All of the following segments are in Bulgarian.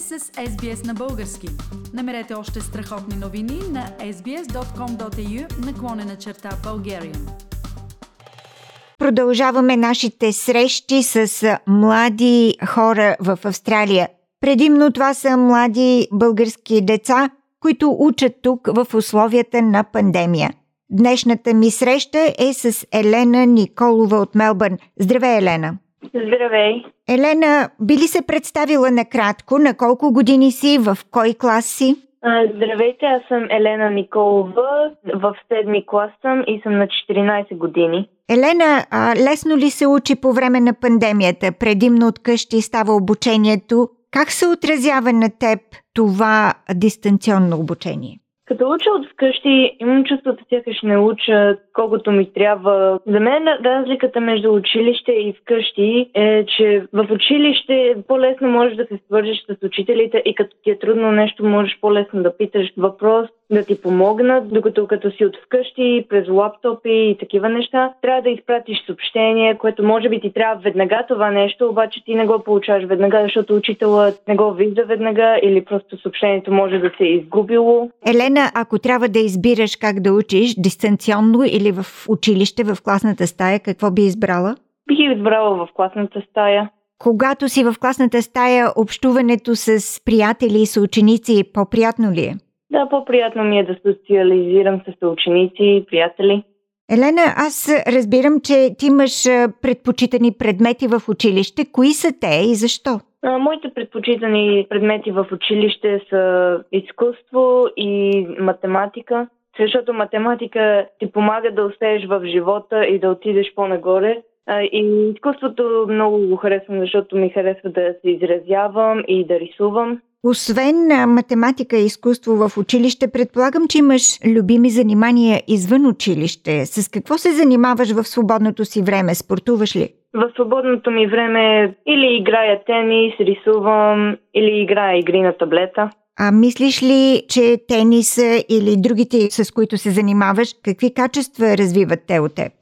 сте с SBS на български. Намерете още страхотни новини на sbs.com.au наклонена черта Bulgarian. Продължаваме нашите срещи с млади хора в Австралия. Предимно това са млади български деца, които учат тук в условията на пандемия. Днешната ми среща е с Елена Николова от Мелбърн. Здравей, Елена! Здравей! Елена, би ли се представила накратко на колко години си, в кой клас си? Здравейте, аз съм Елена Николова, в седми клас съм и съм на 14 години. Елена, а, лесно ли се учи по време на пандемията? Предимно от къщи става обучението. Как се отразява на теб това дистанционно обучение? Като уча от вкъщи, имам чувството, сякаш не уча колкото ми трябва. За мен разликата между училище и вкъщи е, че в училище по-лесно можеш да се свържеш с учителите и като ти е трудно нещо, можеш по-лесно да питаш въпрос, да ти помогнат, докато като си от вкъщи, през лаптопи и такива неща, трябва да изпратиш съобщение, което може би ти трябва веднага това нещо, обаче ти не го получаваш веднага, защото учителът не го вижда веднага или просто съобщението може да се е изгубило. Елена, ако трябва да избираш как да учиш, дистанционно или в училище, в класната стая, какво би избрала? Бих избрала в класната стая. Когато си в класната стая, общуването с приятели и съученици по-приятно ли е? Да, по-приятно ми е да социализирам с ученици и приятели. Елена, аз разбирам, че ти имаш предпочитани предмети в училище. Кои са те и защо? А, моите предпочитани предмети в училище са изкуство и математика, защото математика ти помага да успееш в живота и да отидеш по-нагоре. И изкуството много го харесвам, защото ми харесва да се изразявам и да рисувам. Освен математика и изкуство в училище, предполагам, че имаш любими занимания извън училище. С какво се занимаваш в свободното си време? Спортуваш ли? В свободното ми време или играя тенис, рисувам, или играя игри на таблета. А мислиш ли, че тениса или другите, с които се занимаваш, какви качества развиват те от теб?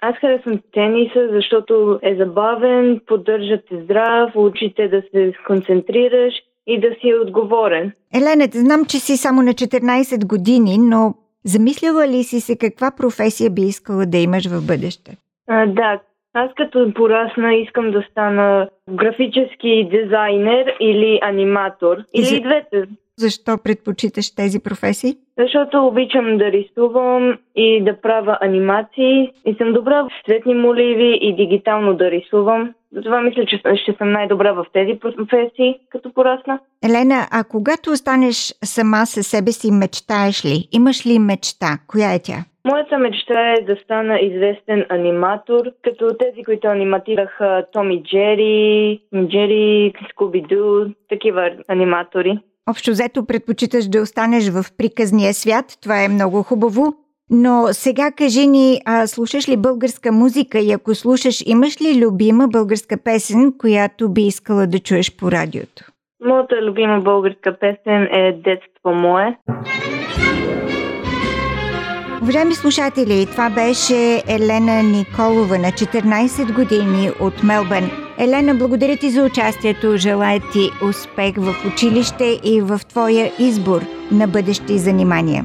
Аз харесвам тениса, защото е забавен, поддържа те здрав, учите да се концентрираш и да си отговорен. Елена, знам, че си само на 14 години, но замислила ли си се каква професия би искала да имаш в бъдеще? А, да, аз като порасна искам да стана графически дизайнер или аниматор. Или За... и двете. Защо предпочиташ тези професии? Защото обичам да рисувам и да правя анимации и съм добра в цветни моливи и дигитално да рисувам. Затова мисля, че ще съм най-добра в тези професии, като порасна. Елена, а когато останеш сама със себе си, мечтаеш ли? Имаш ли мечта? Коя е тя? Моята мечта е да стана известен аниматор, като тези, които аниматираха Томи Джери, Джери, Скуби Ду, такива аниматори. Общо взето предпочиташ да останеш в приказния свят, това е много хубаво. Но сега кажи ни, а слушаш ли българска музика и ако слушаш, имаш ли любима българска песен, която би искала да чуеш по радиото? Моята любима българска песен е Детство мое. Уважаеми слушатели, това беше Елена Николова на 14 години от Мелбърн. Елена, благодаря ти за участието. Желая ти успех в училище и в твоя избор на бъдещи занимания.